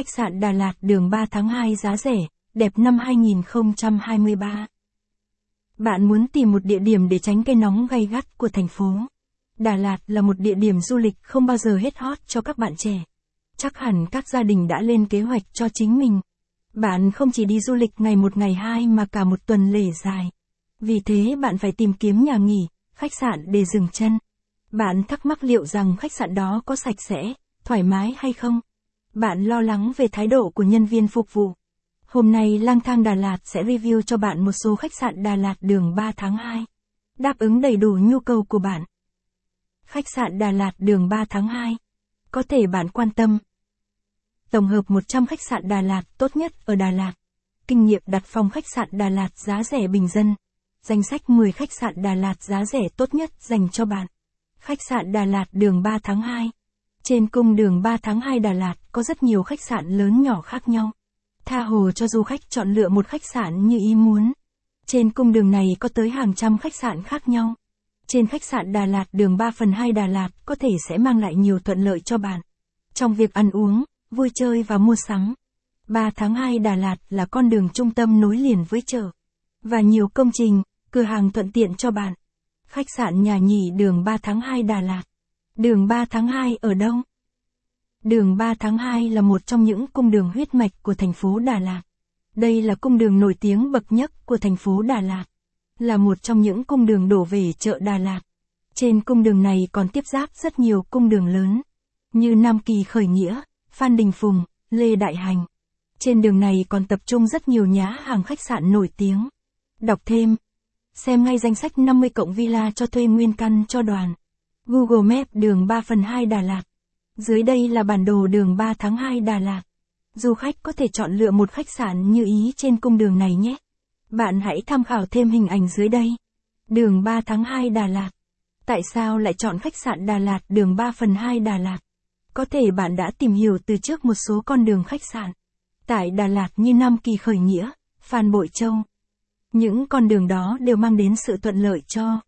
Khách sạn Đà Lạt đường 3 tháng 2 giá rẻ, đẹp năm 2023. Bạn muốn tìm một địa điểm để tránh cây nóng gay gắt của thành phố. Đà Lạt là một địa điểm du lịch không bao giờ hết hot cho các bạn trẻ. Chắc hẳn các gia đình đã lên kế hoạch cho chính mình. Bạn không chỉ đi du lịch ngày một ngày hai mà cả một tuần lễ dài. Vì thế bạn phải tìm kiếm nhà nghỉ, khách sạn để dừng chân. Bạn thắc mắc liệu rằng khách sạn đó có sạch sẽ, thoải mái hay không? Bạn lo lắng về thái độ của nhân viên phục vụ. Hôm nay lang thang Đà Lạt sẽ review cho bạn một số khách sạn Đà Lạt đường 3 tháng 2. Đáp ứng đầy đủ nhu cầu của bạn. Khách sạn Đà Lạt đường 3 tháng 2. Có thể bạn quan tâm. Tổng hợp 100 khách sạn Đà Lạt tốt nhất ở Đà Lạt. Kinh nghiệm đặt phòng khách sạn Đà Lạt giá rẻ bình dân. Danh sách 10 khách sạn Đà Lạt giá rẻ tốt nhất dành cho bạn. Khách sạn Đà Lạt đường 3 tháng 2. Trên cung đường 3 tháng 2 Đà Lạt có rất nhiều khách sạn lớn nhỏ khác nhau. Tha hồ cho du khách chọn lựa một khách sạn như ý muốn. Trên cung đường này có tới hàng trăm khách sạn khác nhau. Trên khách sạn Đà Lạt đường 3 phần 2 Đà Lạt có thể sẽ mang lại nhiều thuận lợi cho bạn. Trong việc ăn uống, vui chơi và mua sắm. 3 tháng 2 Đà Lạt là con đường trung tâm nối liền với chợ. Và nhiều công trình, cửa hàng thuận tiện cho bạn. Khách sạn nhà nghỉ đường 3 tháng 2 Đà Lạt. Đường 3 tháng 2 ở đâu? Đường 3 tháng 2 là một trong những cung đường huyết mạch của thành phố Đà Lạt. Đây là cung đường nổi tiếng bậc nhất của thành phố Đà Lạt. Là một trong những cung đường đổ về chợ Đà Lạt. Trên cung đường này còn tiếp giáp rất nhiều cung đường lớn. Như Nam Kỳ Khởi Nghĩa, Phan Đình Phùng, Lê Đại Hành. Trên đường này còn tập trung rất nhiều nhá hàng khách sạn nổi tiếng. Đọc thêm. Xem ngay danh sách 50 cộng villa cho thuê nguyên căn cho đoàn. Google Maps đường 3 phần 2 Đà Lạt. Dưới đây là bản đồ đường 3 tháng 2 Đà Lạt. Du khách có thể chọn lựa một khách sạn như ý trên cung đường này nhé. Bạn hãy tham khảo thêm hình ảnh dưới đây. Đường 3 tháng 2 Đà Lạt. Tại sao lại chọn khách sạn Đà Lạt đường 3 phần 2 Đà Lạt? Có thể bạn đã tìm hiểu từ trước một số con đường khách sạn. Tại Đà Lạt như Nam Kỳ Khởi Nghĩa, Phan Bội Châu. Những con đường đó đều mang đến sự thuận lợi cho